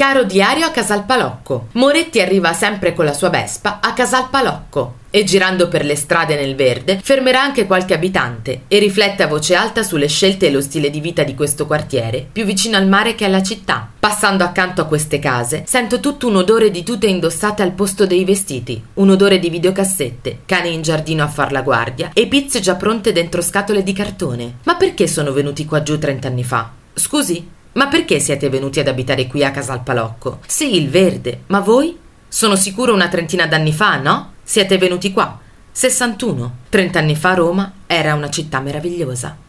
Caro diario a Casalpalocco. Moretti arriva sempre con la sua Vespa a Casalpalocco e girando per le strade nel verde fermerà anche qualche abitante e riflette a voce alta sulle scelte e lo stile di vita di questo quartiere, più vicino al mare che alla città. Passando accanto a queste case, sento tutto un odore di tute indossate al posto dei vestiti, un odore di videocassette, cani in giardino a far la guardia e pizze già pronte dentro scatole di cartone. Ma perché sono venuti qua giù trent'anni fa? Scusi? Ma perché siete venuti ad abitare qui a Casalpalocco? Sì, il verde, ma voi? Sono sicuro una trentina d'anni fa, no? Siete venuti qua. 61. Trent'anni fa Roma era una città meravigliosa.